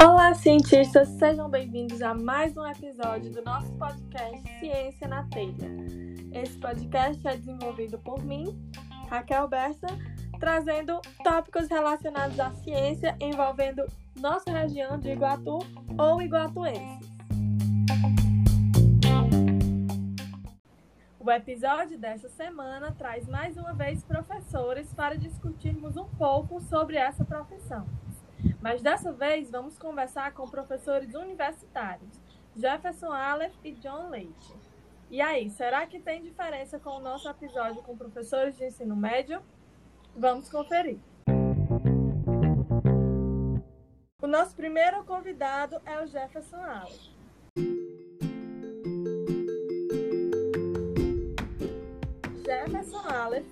Olá, cientistas! Sejam bem-vindos a mais um episódio do nosso podcast Ciência na Telha. Esse podcast é desenvolvido por mim, Raquel Bessa, trazendo tópicos relacionados à ciência envolvendo nossa região de Iguatu ou iguatuenses. O episódio dessa semana traz mais uma vez professores para discutirmos um pouco sobre essa profissão. Mas dessa vez vamos conversar com professores universitários, Jefferson Aleph e John Leite. E aí, será que tem diferença com o nosso episódio com professores de ensino médio? Vamos conferir. O nosso primeiro convidado é o Jefferson Aleph.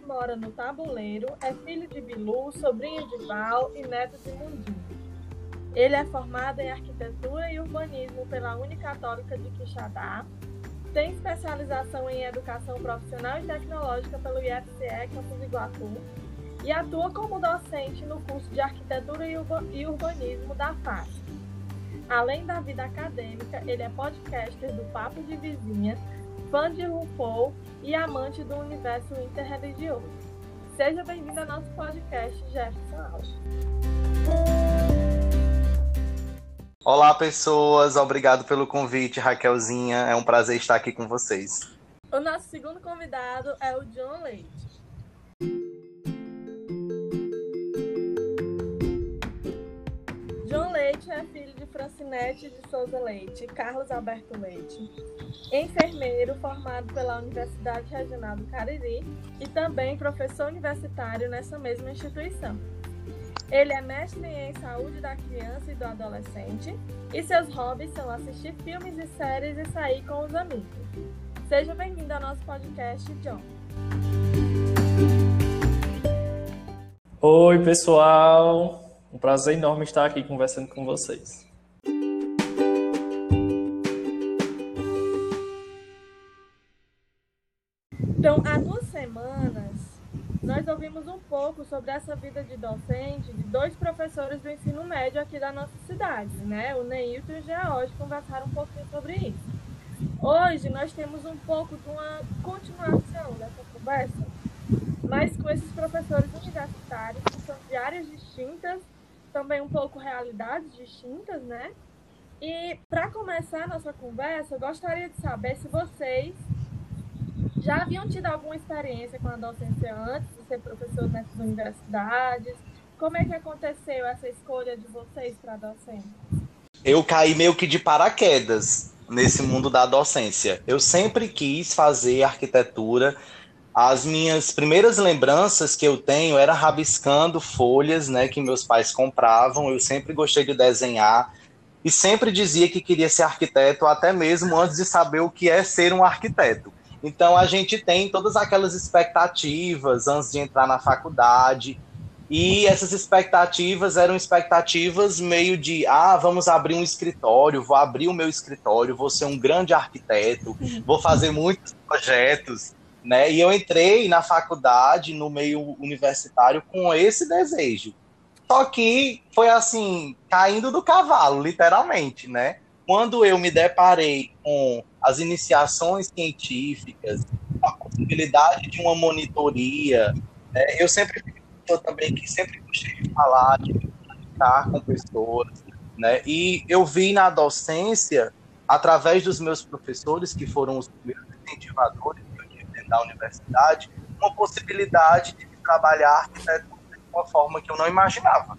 Mora no Tabuleiro, é filho de Bilu, sobrinho de Val e neto de Mundinho. Ele é formado em Arquitetura e Urbanismo pela Unicatólica de Quixadá, tem especialização em Educação Profissional e Tecnológica pelo IFCE Campus Iguatu e atua como docente no curso de Arquitetura e Urbanismo da FAS. Além da vida acadêmica, ele é podcaster do Papo de Vizinha, fã de RuPaul e amante do universo interreligioso. Seja bem-vindo ao nosso podcast, Jefferson Alves. Olá, pessoas. Obrigado pelo convite, Raquelzinha. É um prazer estar aqui com vocês. O nosso segundo convidado é o John Leite. John Leite é Francinete de Souza Leite Carlos Alberto Leite, enfermeiro formado pela Universidade Regional do Cariri e também professor universitário nessa mesma instituição. Ele é mestre em saúde da criança e do adolescente e seus hobbies são assistir filmes e séries e sair com os amigos. Seja bem-vindo ao nosso podcast, John. Oi, pessoal. Um prazer enorme estar aqui conversando com vocês. Sobre essa vida de docente de dois professores do ensino médio aqui da nossa cidade, né? O Neilton e o George conversaram um pouquinho sobre isso. Hoje nós temos um pouco de uma continuação dessa conversa, mas com esses professores universitários que são de áreas distintas também um pouco realidades distintas, né? E para começar a nossa conversa, eu gostaria de saber se vocês já haviam tido alguma experiência com a docência antes de ser professor nessas universidades. Como é que aconteceu essa escolha de vocês para docência? Eu caí meio que de paraquedas nesse mundo da docência. Eu sempre quis fazer arquitetura as minhas primeiras lembranças que eu tenho era rabiscando folhas, né, que meus pais compravam. Eu sempre gostei de desenhar e sempre dizia que queria ser arquiteto, até mesmo antes de saber o que é ser um arquiteto. Então a gente tem todas aquelas expectativas antes de entrar na faculdade. E essas expectativas eram expectativas meio de, ah, vamos abrir um escritório, vou abrir o meu escritório, vou ser um grande arquiteto, vou fazer muitos projetos né? E eu entrei na faculdade, no meio universitário, com esse desejo. Só que foi assim, caindo do cavalo, literalmente, né? Quando eu me deparei com as iniciações científicas, a possibilidade de uma monitoria, né? eu sempre fui também que sempre gostei de falar, de comunicar com pessoas, né? E eu vi na docência, através dos meus professores, que foram os primeiros incentivadores da universidade, uma possibilidade de trabalhar arquitetura de uma forma que eu não imaginava.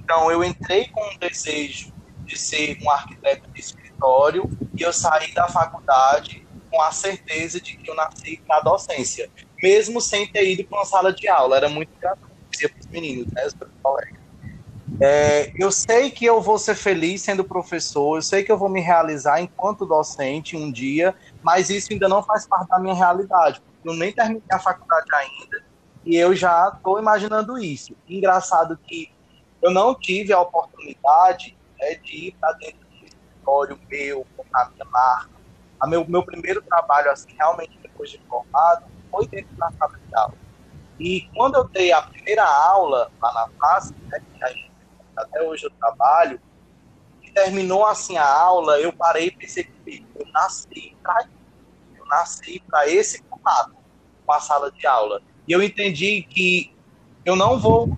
Então, eu entrei com um desejo de ser um arquiteto de escritório e eu saí da faculdade com a certeza de que eu nasci na docência, mesmo sem ter ido para uma sala de aula. Era muito gratuito para os meninos, né, os colegas. É, eu sei que eu vou ser feliz sendo professor, eu sei que eu vou me realizar enquanto docente um dia, mas isso ainda não faz parte da minha realidade. Eu nem terminei a faculdade ainda e eu já estou imaginando isso. Engraçado que eu não tive a oportunidade né, de ir para dentro do escritório meu, com a minha marca. A meu, meu primeiro trabalho, assim, realmente depois de formado, foi dentro da sala de aula. E quando eu dei a primeira aula lá na FASC, né, que gente, até hoje eu trabalho, e terminou assim a aula, eu parei e pensei que eu nasci para eu nasci para esse formato, com a sala de aula. E eu entendi que eu não vou,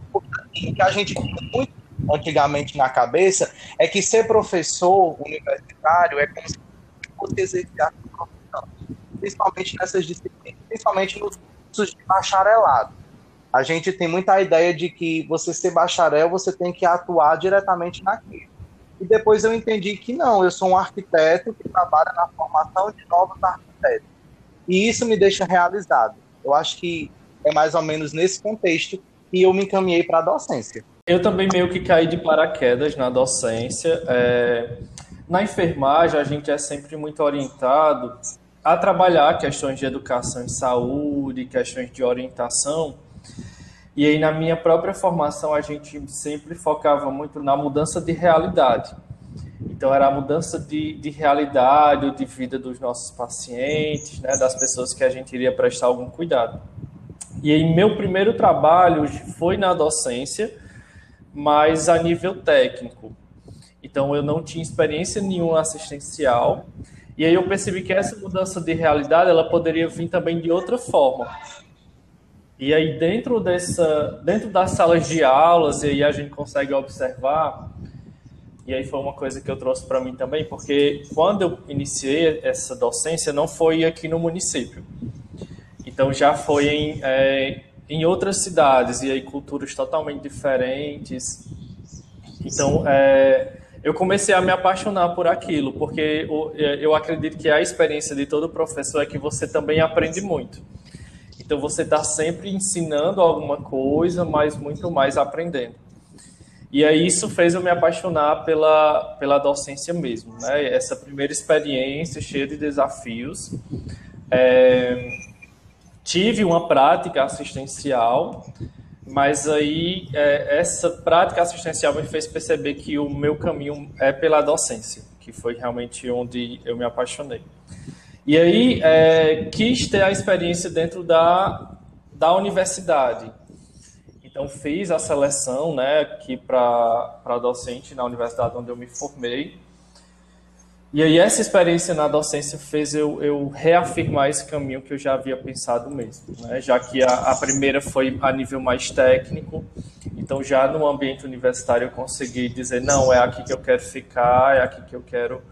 que a gente tinha muito antigamente na cabeça, é que ser professor universitário é como se fosse exercer a profissão, principalmente nessas disciplinas, principalmente nos cursos de bacharelado. A gente tem muita ideia de que você ser bacharel, você tem que atuar diretamente naquilo. E depois eu entendi que não, eu sou um arquiteto que trabalha na formação de novos arquitetos. E isso me deixa realizado. Eu acho que é mais ou menos nesse contexto que eu me encaminhei para a docência. Eu também meio que caí de paraquedas na docência. É... Na enfermagem, a gente é sempre muito orientado a trabalhar questões de educação e saúde, questões de orientação. E aí, na minha própria formação, a gente sempre focava muito na mudança de realidade. Então, era a mudança de, de realidade, de vida dos nossos pacientes, né, das pessoas que a gente iria prestar algum cuidado. E aí, meu primeiro trabalho foi na docência, mas a nível técnico. Então, eu não tinha experiência nenhuma assistencial. E aí eu percebi que essa mudança de realidade ela poderia vir também de outra forma. E aí dentro dessa, dentro das salas de aulas, e aí a gente consegue observar, e aí foi uma coisa que eu trouxe para mim também, porque quando eu iniciei essa docência não foi aqui no município. Então já foi em, é, em outras cidades e aí culturas totalmente diferentes. Então é, eu comecei a me apaixonar por aquilo, porque é, eu acredito que a experiência de todo professor é que você também aprende muito. Então você está sempre ensinando alguma coisa, mas muito mais aprendendo. E aí isso fez eu me apaixonar pela, pela docência mesmo, né? Essa primeira experiência cheia de desafios. É, tive uma prática assistencial, mas aí é, essa prática assistencial me fez perceber que o meu caminho é pela docência, que foi realmente onde eu me apaixonei. E aí é, quis ter a experiência dentro da, da universidade. Então fiz a seleção, né, aqui para docente na universidade onde eu me formei. E aí essa experiência na docência fez eu, eu reafirmar esse caminho que eu já havia pensado mesmo, né? já que a, a, primeira foi a nível mais técnico, então já no ambiente universitário eu consegui dizer, não, é aqui que eu quero ficar, é aqui que eu quero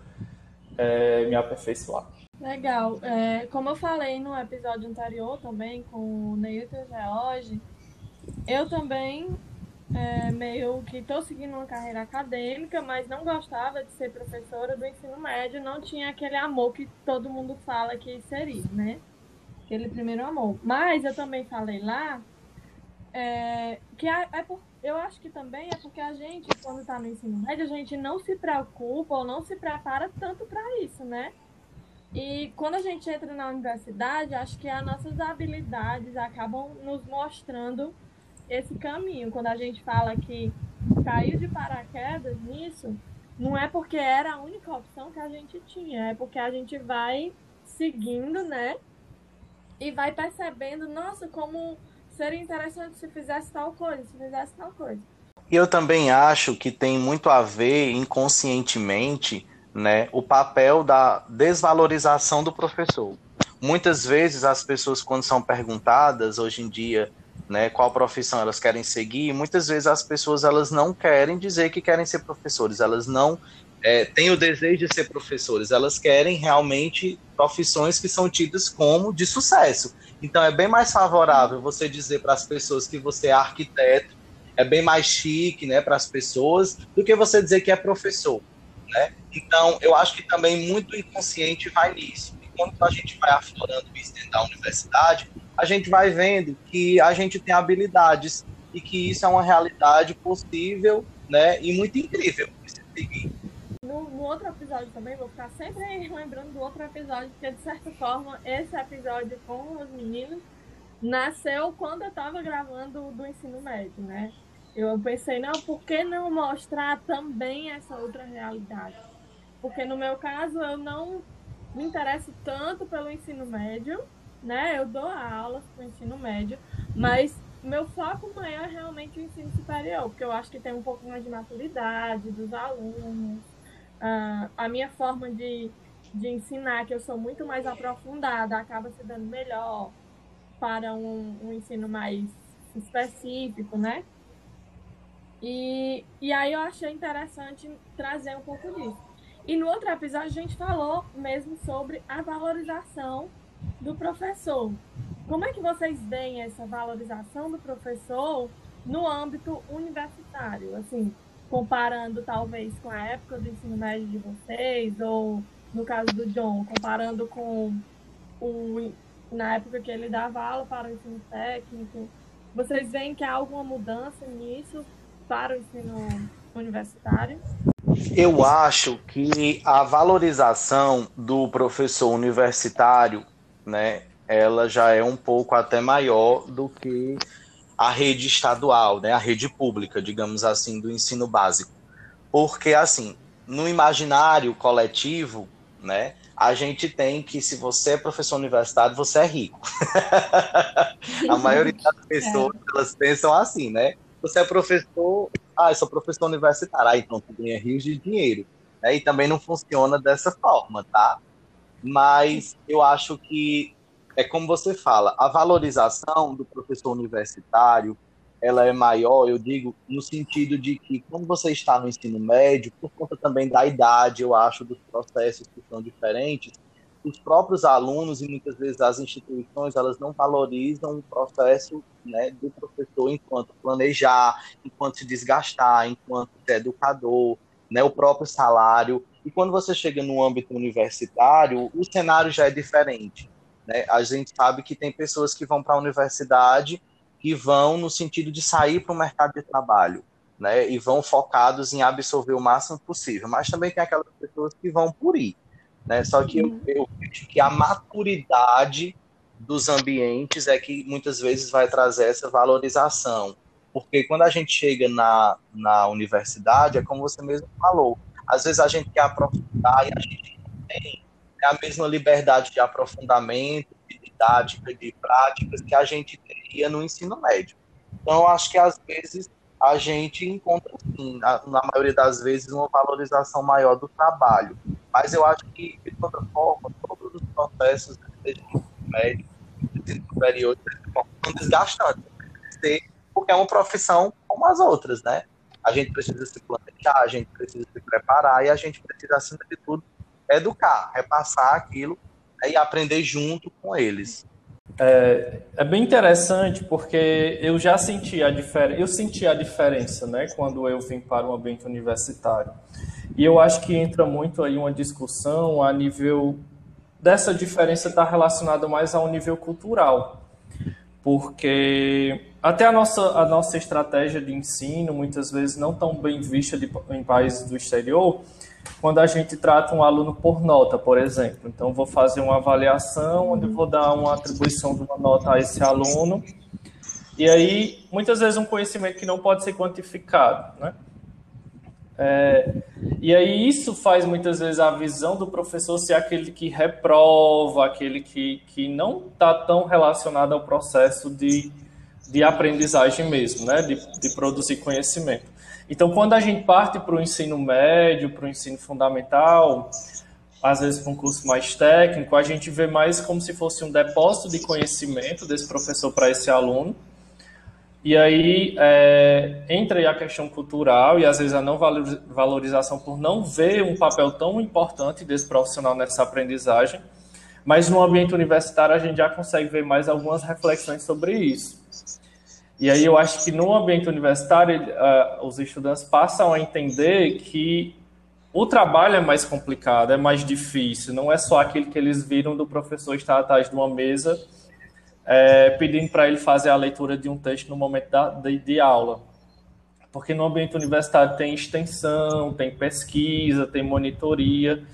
é, me aperfeiçoar. Legal. É, como eu falei no episódio anterior também com o Neilton George, eu também é, meio que estou seguindo uma carreira acadêmica, mas não gostava de ser professora do ensino médio, não tinha aquele amor que todo mundo fala que seria, né? Aquele primeiro amor. Mas eu também falei lá é, que é, é por, eu acho que também é porque a gente, quando está no ensino médio, a gente não se preocupa ou não se prepara tanto para isso, né? E quando a gente entra na universidade, acho que as nossas habilidades acabam nos mostrando esse caminho. Quando a gente fala que caiu de paraquedas nisso, não é porque era a única opção que a gente tinha, é porque a gente vai seguindo, né? E vai percebendo, nossa, como seria interessante se fizesse tal coisa, se fizesse tal coisa. E eu também acho que tem muito a ver inconscientemente, né, o papel da desvalorização do professor. Muitas vezes as pessoas quando são perguntadas hoje em dia né, qual profissão elas querem seguir, muitas vezes as pessoas elas não querem dizer que querem ser professores, elas não é, têm o desejo de ser professores, elas querem realmente profissões que são tidas como de sucesso. Então é bem mais favorável você dizer para as pessoas que você é arquiteto, é bem mais chique, né, para as pessoas, do que você dizer que é professor, né? Então eu acho que também muito inconsciente vai nisso. E quando a gente vai aflorando isso dentro da universidade, a gente vai vendo que a gente tem habilidades e que isso é uma realidade possível, né, e muito incrível No, no, outro episódio também, vou ficar sempre lembrando do outro episódio, porque de certa forma esse episódio com os meninos nasceu quando eu estava gravando do ensino médio, né? Eu pensei, não, por que não mostrar também essa outra realidade? Porque no meu caso eu não me interesso tanto pelo ensino médio, né? Eu dou aulas para o ensino médio, Mas meu foco maior é realmente o ensino superior, porque eu acho que tem um pouco mais de maturidade dos alunos. Uh, a minha forma de, de ensinar, que eu sou muito mais aprofundada, acaba se dando melhor para um, um ensino mais específico, né? E, e aí eu achei interessante trazer um pouco disso. E no outro episódio a gente falou mesmo sobre a valorização do professor. Como é que vocês veem essa valorização do professor no âmbito universitário? Assim, comparando talvez com a época do ensino médio de vocês, ou no caso do John, comparando com o, na época que ele dava aula para o ensino técnico. Vocês veem que há alguma mudança nisso para o ensino universitário? Eu acho que a valorização do professor universitário, né, ela já é um pouco até maior do que a rede estadual, né, a rede pública, digamos assim, do ensino básico. Porque, assim, no imaginário coletivo, né, a gente tem que, se você é professor universitário, você é rico. a maioria das pessoas, é. elas pensam assim, né? Você é professor, ah, eu sou professor universitário, ah, então tu ganha rios de dinheiro. Né? E também não funciona dessa forma, tá? Mas eu acho que é como você fala, a valorização do professor universitário, ela é maior, eu digo, no sentido de que quando você está no ensino médio, por conta também da idade, eu acho, dos processos que são diferentes, os próprios alunos e muitas vezes as instituições elas não valorizam o processo né, do professor enquanto planejar, enquanto se desgastar, enquanto ser educador, né, o próprio salário. E quando você chega no âmbito universitário, o cenário já é diferente. Né? A gente sabe que tem pessoas que vão para a universidade que vão no sentido de sair para o mercado de trabalho. Né, e vão focados em absorver o máximo possível, mas também tem aquelas pessoas que vão por ir, né? Só que eu, uhum. eu vejo que a maturidade dos ambientes é que muitas vezes vai trazer essa valorização. Porque quando a gente chega na, na universidade, é como você mesmo falou, às vezes a gente quer aprofundar e a gente não tem a mesma liberdade de aprofundamento, de didática, de práticas que a gente teria no ensino médio. Então, acho que às vezes a gente encontra, assim, na, maioria das vezes, uma valorização maior do trabalho. Mas eu acho que, de toda forma, todos os processos de médio, de superior, são desgastantes. Porque é uma profissão como as outras, né? A gente precisa se planejar, a gente precisa se preparar e a gente precisa, acima de tudo, educar, repassar aquilo né, e aprender junto com eles. É, é, bem interessante porque eu já senti a diferença, eu senti a diferença, né, quando eu vim para o ambiente universitário. E eu acho que entra muito aí uma discussão a nível dessa diferença está relacionada mais ao nível cultural, porque até a nossa, a nossa estratégia de ensino, muitas vezes não tão bem vista de, em países do exterior, quando a gente trata um aluno por nota, por exemplo. Então, vou fazer uma avaliação onde vou dar uma atribuição de uma nota a esse aluno, e aí, muitas vezes, um conhecimento que não pode ser quantificado, né? É, e aí isso faz muitas vezes a visão do professor ser aquele que reprova, aquele que, que não está tão relacionado ao processo de, de aprendizagem mesmo, né? de, de produzir conhecimento. Então, quando a gente parte para o ensino médio, para o ensino fundamental, às vezes para um curso mais técnico, a gente vê mais como se fosse um depósito de conhecimento desse professor para esse aluno, e aí é, entra aí a questão cultural e às vezes a não valorização por não ver um papel tão importante desse profissional nessa aprendizagem. Mas no ambiente universitário a gente já consegue ver mais algumas reflexões sobre isso. E aí eu acho que no ambiente universitário uh, os estudantes passam a entender que o trabalho é mais complicado, é mais difícil, não é só aquilo que eles viram do professor estar atrás de uma mesa é, pedindo para ele fazer a leitura de um texto no momento da, de, de aula. Porque no ambiente universitário tem extensão, tem pesquisa, tem monitoria.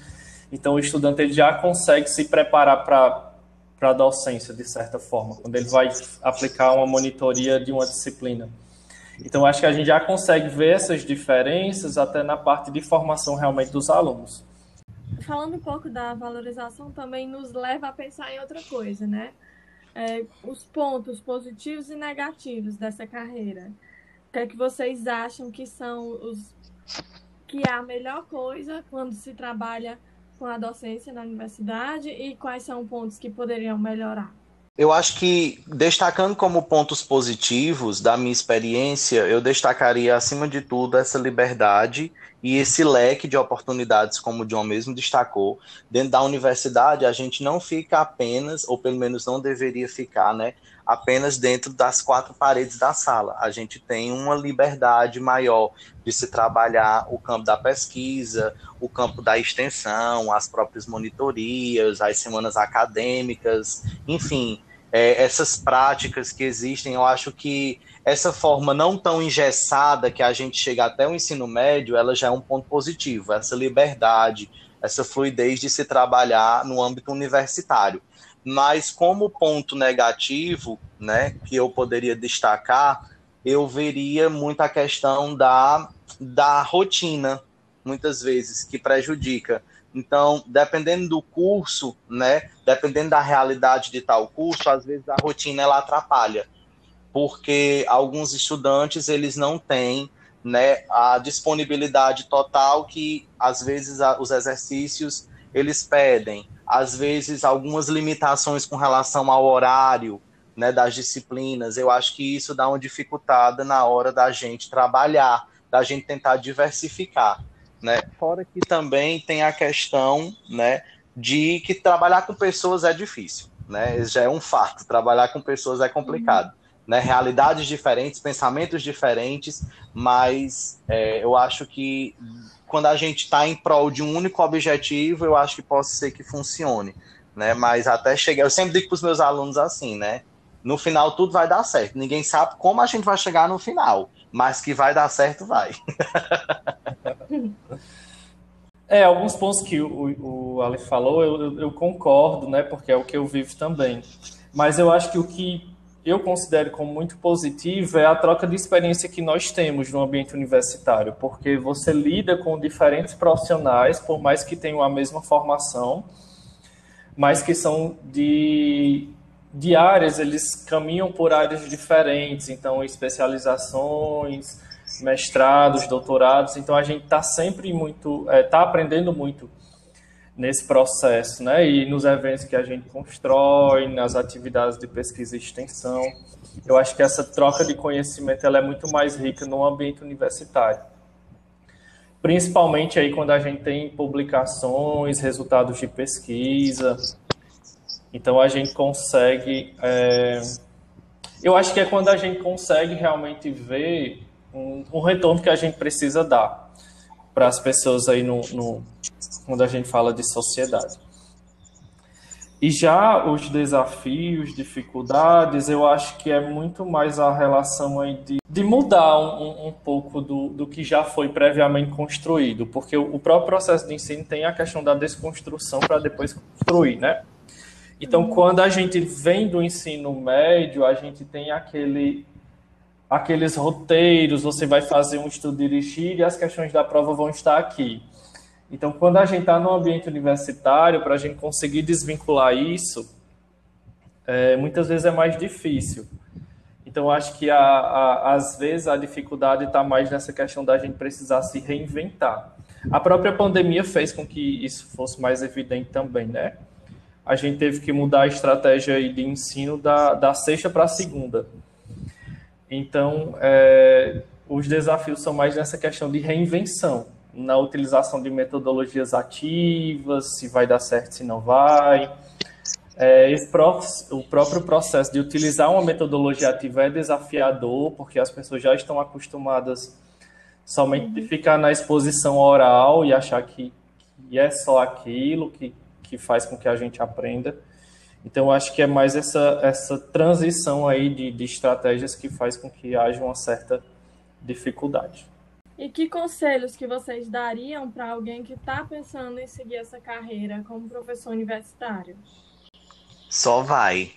Então o estudante ele já consegue se preparar para a docência, de certa forma, quando ele vai aplicar uma monitoria de uma disciplina. Então acho que a gente já consegue ver essas diferenças até na parte de formação realmente dos alunos. Falando um pouco da valorização, também nos leva a pensar em outra coisa, né? é, os pontos positivos e negativos dessa carreira. O que é que vocês acham que são os que é a melhor coisa quando se trabalha com a docência na universidade e quais são pontos que poderiam melhorar? Eu acho que, destacando como pontos positivos da minha experiência, eu destacaria, acima de tudo, essa liberdade e esse leque de oportunidades, como o John mesmo destacou. Dentro da universidade, a gente não fica apenas, ou pelo menos não deveria ficar, né, apenas dentro das quatro paredes da sala. A gente tem uma liberdade maior de se trabalhar o campo da pesquisa, o campo da extensão, as próprias monitorias, as semanas acadêmicas, enfim, é, essas práticas que existem, eu acho que essa forma não tão engessada que a gente chega até o ensino médio, ela já é um ponto positivo, essa liberdade, essa fluidez de se trabalhar no âmbito universitário. Mas como ponto negativo, né, que eu poderia destacar, eu veria muito a questão da, da rotina, muitas vezes, que prejudica. Então, dependendo do curso, né, dependendo da realidade de tal curso, às vezes a rotina ela atrapalha, porque alguns estudantes eles não têm né, a disponibilidade total que às vezes os exercícios eles pedem às vezes algumas limitações com relação ao horário né, das disciplinas. Eu acho que isso dá uma dificultada na hora da gente trabalhar, da gente tentar diversificar. Né? Fora que também tem a questão né, de que trabalhar com pessoas é difícil. Né? Já é um fato, trabalhar com pessoas é complicado. Né? Realidades diferentes, pensamentos diferentes, mas é, eu acho que quando a gente está em prol de um único objetivo, eu acho que pode ser que funcione, né? Mas até chegar, eu sempre digo para os meus alunos assim, né? No final tudo vai dar certo. Ninguém sabe como a gente vai chegar no final, mas que vai dar certo, vai. é, alguns pontos que o, o Ale falou, eu, eu concordo, né? Porque é o que eu vivo também. Mas eu acho que o que eu considero como muito positivo é a troca de experiência que nós temos no ambiente universitário, porque você lida com diferentes profissionais, por mais que tenham a mesma formação, mas que são de, de áreas, eles caminham por áreas diferentes, então especializações, mestrados, doutorados, então a gente está sempre muito, está é, tá aprendendo muito nesse processo, né? E nos eventos que a gente constrói, nas atividades de pesquisa e extensão. Eu acho que essa troca de conhecimento ela é muito mais rica no ambiente universitário. Principalmente aí quando a gente tem publicações, resultados de pesquisa. Então a gente consegue. É... Eu acho que é quando a gente consegue realmente ver um, um retorno que a gente precisa dar para as pessoas aí no, no, quando a gente fala de sociedade. E já os desafios, dificuldades, eu acho que é muito mais a relação aí de, de mudar um, um pouco do, do que já foi previamente construído, porque o, o próprio processo de ensino tem a questão da desconstrução para depois construir, né? Então, quando a gente vem do ensino médio, a gente tem aquele, aqueles roteiros, você vai fazer um estudo dirigido e as questões da prova vão estar aqui. Então, quando a gente está no ambiente universitário, para a gente conseguir desvincular isso, é, muitas vezes é mais difícil. Então, acho que a, a, às vezes a dificuldade está mais nessa questão da gente precisar se reinventar. A própria pandemia fez com que isso fosse mais evidente também, né? A gente teve que mudar a estratégia de ensino da, da sexta para a segunda. Então, é, os desafios são mais nessa questão de reinvenção na utilização de metodologias ativas, se vai dar certo, se não vai. É, o próprio processo de utilizar uma metodologia ativa é desafiador, porque as pessoas já estão acostumadas somente de ficar na exposição oral e achar que, que é só aquilo que, que faz com que a gente aprenda. Então, acho que é mais essa, essa transição aí de, de estratégias que faz com que haja uma certa dificuldade. E que conselhos que vocês dariam para alguém que está pensando em seguir essa carreira como professor universitário? Só vai.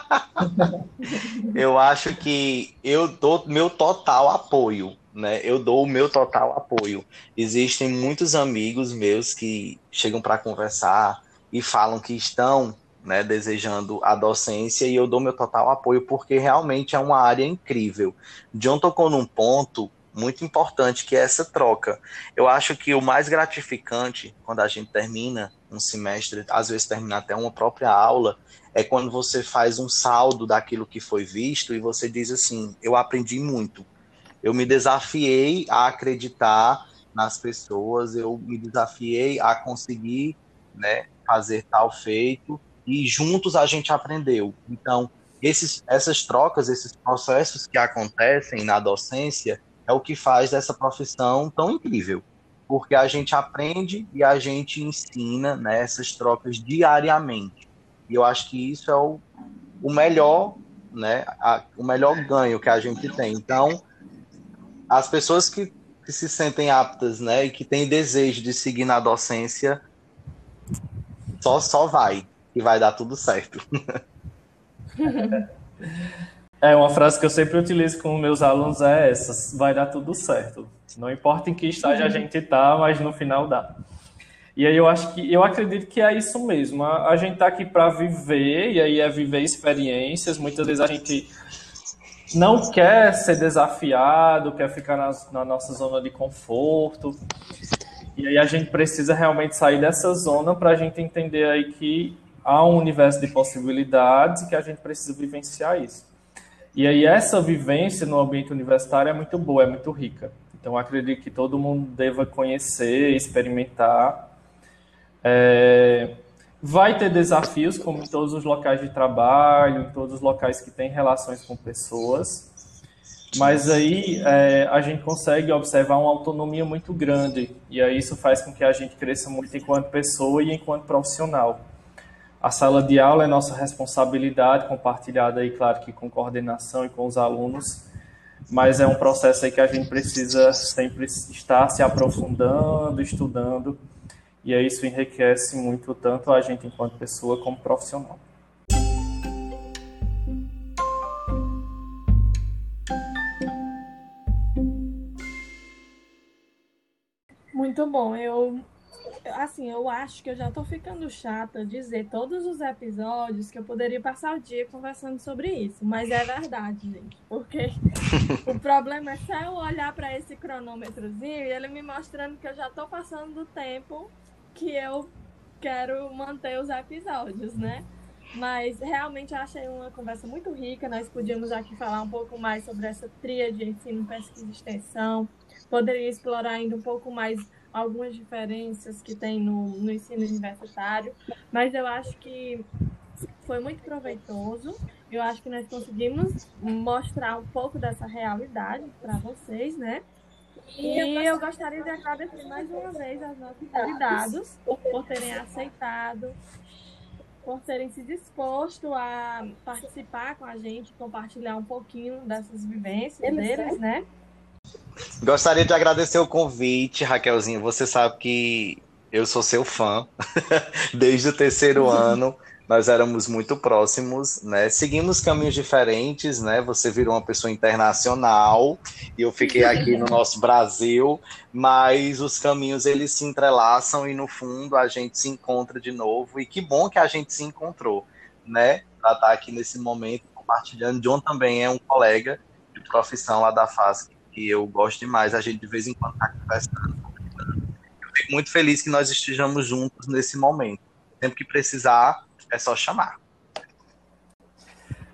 eu acho que eu dou meu total apoio, né? Eu dou o meu total apoio. Existem muitos amigos meus que chegam para conversar e falam que estão né, desejando a docência e eu dou meu total apoio porque realmente é uma área incrível. John tocou num ponto muito importante que é essa troca. Eu acho que o mais gratificante quando a gente termina um semestre, às vezes termina até uma própria aula, é quando você faz um saldo daquilo que foi visto e você diz assim: eu aprendi muito. Eu me desafiei a acreditar nas pessoas, eu me desafiei a conseguir né, fazer tal feito e juntos a gente aprendeu. Então, esses, essas trocas, esses processos que acontecem na docência é o que faz dessa profissão tão incrível, porque a gente aprende e a gente ensina né, essas trocas diariamente. E eu acho que isso é o, o melhor, né, a, o melhor ganho que a gente tem. Então, as pessoas que, que se sentem aptas, né, e que têm desejo de seguir na docência, só só vai, e vai dar tudo certo. É, uma frase que eu sempre utilizo com meus alunos é essa: vai dar tudo certo. Não importa em que estágio a uhum. gente está, mas no final dá. E aí eu acho que eu acredito que é isso mesmo. A, a gente está aqui para viver, e aí é viver experiências. Muitas vezes a gente não quer ser desafiado, quer ficar na, na nossa zona de conforto. E aí a gente precisa realmente sair dessa zona para a gente entender aí que há um universo de possibilidades e que a gente precisa vivenciar isso. E aí essa vivência no ambiente universitário é muito boa, é muito rica. Então acredito que todo mundo deva conhecer, experimentar. É... Vai ter desafios, como em todos os locais de trabalho, em todos os locais que têm relações com pessoas. Mas aí é, a gente consegue observar uma autonomia muito grande, e aí isso faz com que a gente cresça muito enquanto pessoa e enquanto profissional. A sala de aula é nossa responsabilidade, compartilhada aí, claro que com coordenação e com os alunos, mas é um processo aí que a gente precisa sempre estar se aprofundando, estudando, e aí isso enriquece muito tanto a gente enquanto pessoa como profissional. Muito bom. Eu assim, eu acho que eu já tô ficando chata dizer todos os episódios que eu poderia passar o dia conversando sobre isso, mas é verdade, gente, porque o problema é só eu olhar para esse cronômetrozinho e ele me mostrando que eu já tô passando do tempo que eu quero manter os episódios, né? Mas realmente eu achei uma conversa muito rica. Nós podíamos aqui falar um pouco mais sobre essa tríade de ensino, pesquisa e extensão. Poderia explorar ainda um pouco mais algumas diferenças que tem no, no ensino universitário, mas eu acho que foi muito proveitoso. Eu acho que nós conseguimos mostrar um pouco dessa realidade para vocês, né? E eu gostaria de agradecer mais uma vez aos nossos convidados por terem aceitado, por terem se disposto a participar com a gente, compartilhar um pouquinho dessas vivências deles, né? Gostaria de agradecer o convite, Raquelzinho. Você sabe que eu sou seu fã desde o terceiro ano. Nós éramos muito próximos, né? Seguimos caminhos diferentes, né? Você virou uma pessoa internacional e eu fiquei aqui no nosso Brasil, mas os caminhos eles se entrelaçam e no fundo a gente se encontra de novo. E que bom que a gente se encontrou, né? Para estar aqui nesse momento compartilhando. John também é um colega de profissão lá da FASC que eu gosto demais. A gente de vez em quando está conversando. Eu fico muito feliz que nós estejamos juntos nesse momento. Sempre que precisar, é só chamar.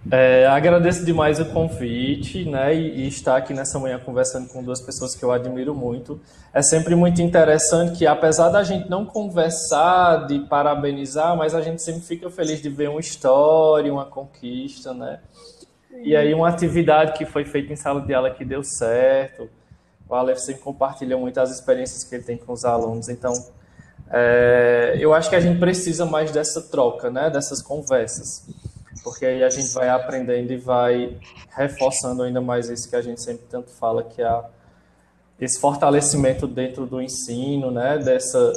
É, agradeço demais o convite, né, e, e, estar aqui nessa manhã conversando com duas pessoas que eu admiro muito. É sempre muito interessante que, apesar da gente não conversar, de parabenizar, mas a gente sempre fica feliz de ver uma história, uma conquista, né? E aí uma atividade que foi feita em sala de aula que deu certo. O Aleph sempre compartilha muito as experiências que ele tem com os alunos. Então, é, eu acho que a gente precisa mais dessa troca, né? Dessas conversas. Porque aí a gente vai aprendendo e vai reforçando ainda mais isso que a gente sempre tanto fala, que é esse fortalecimento dentro do ensino, né? Dessa,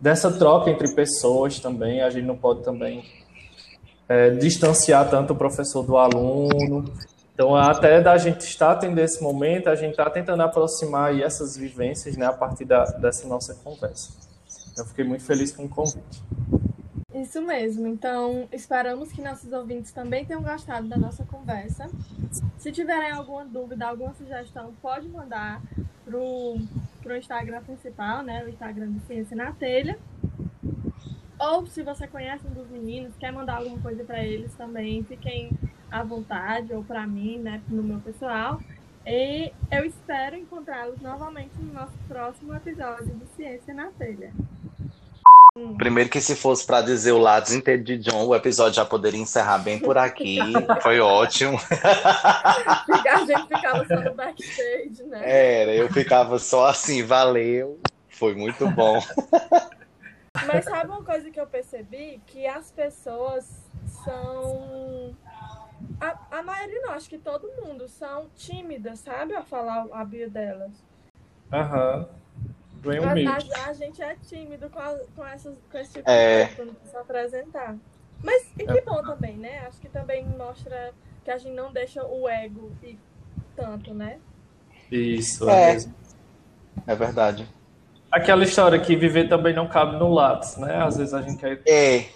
dessa troca entre pessoas também. A gente não pode também é, distanciar tanto o professor do aluno. Então, até da gente estar tendo esse momento, a gente está tentando aproximar essas vivências né, a partir da, dessa nossa conversa. Eu fiquei muito feliz com o convite. Isso mesmo. Então, esperamos que nossos ouvintes também tenham gostado da nossa conversa. Se tiverem alguma dúvida, alguma sugestão, pode mandar pro, pro Instagram principal, né? O Instagram do Ciência na Telha. Ou se você conhece um dos meninos, quer mandar alguma coisa para eles também, fiquem à vontade, ou para mim, né, no meu pessoal. E eu espero encontrá-los novamente no nosso próximo episódio do Ciência na Telha. Primeiro que se fosse para dizer o lado inteiro de John, o episódio já poderia encerrar bem por aqui. Foi ótimo. a gente ficava só no backstage, né? Era, eu ficava só assim, valeu. Foi muito bom. Mas sabe uma coisa que eu percebi? Que as pessoas são. A, a maioria, não, acho que todo mundo, são tímidas, sabe? A falar a bio delas. Aham. Uhum. A, a, a, gente é tímido com, a, com, essas, com esse tipo é. de coisa quando se apresentar. Mas e que bom também, né? Acho que também mostra que a gente não deixa o ego ir tanto, né? Isso, é, é mesmo. É verdade. Aquela história que viver também não cabe no lápis, né? Às vezes a gente quer é.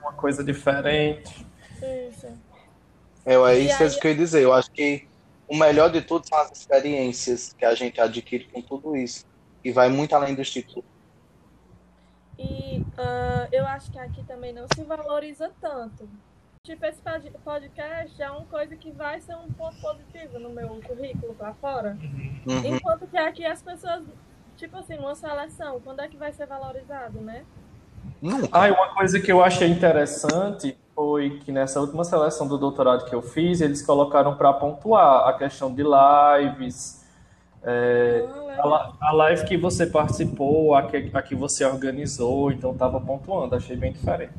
uma coisa diferente. Isso. É, é isso aí... que eu ia dizer. Eu acho que o melhor de tudo são as experiências que a gente adquire com tudo isso. E vai muito além do instituto. E uh, eu acho que aqui também não se valoriza tanto. Tipo, esse podcast é uma coisa que vai ser um ponto positivo no meu currículo para fora. Uhum. Enquanto que aqui as pessoas tipo assim, uma seleção, quando é que vai ser valorizado, né? Nunca. Ah, uma coisa que eu achei interessante foi que nessa última seleção do doutorado que eu fiz, eles colocaram para pontuar a questão de lives, é, ah, a, a, live que você participou, a que, a que você organizou, então estava pontuando, achei bem diferente.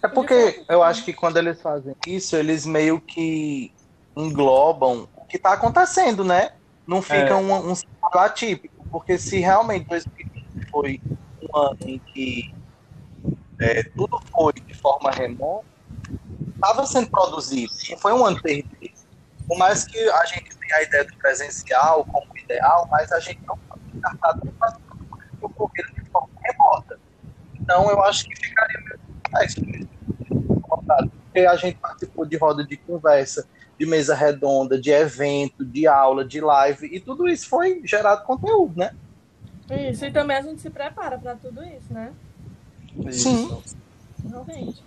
É porque eu acho que quando eles fazem isso, eles meio que englobam o que está acontecendo, né? Não fica é. um, um atípico. Porque se realmente 2020 foi um ano em que é, tudo foi de forma remota, estava sendo produzido, não foi um ano terrível. Por mais que a gente tenha a ideia do presencial como ideal, mas a gente não pode descartar o ocorrido de forma remota. Então, eu acho que ficaria mesmo porque a gente participou de roda de conversa, de mesa redonda, de evento, de aula, de live, e tudo isso foi gerado conteúdo, né? Isso, e também a gente se prepara para tudo isso, né? Sim. Realmente.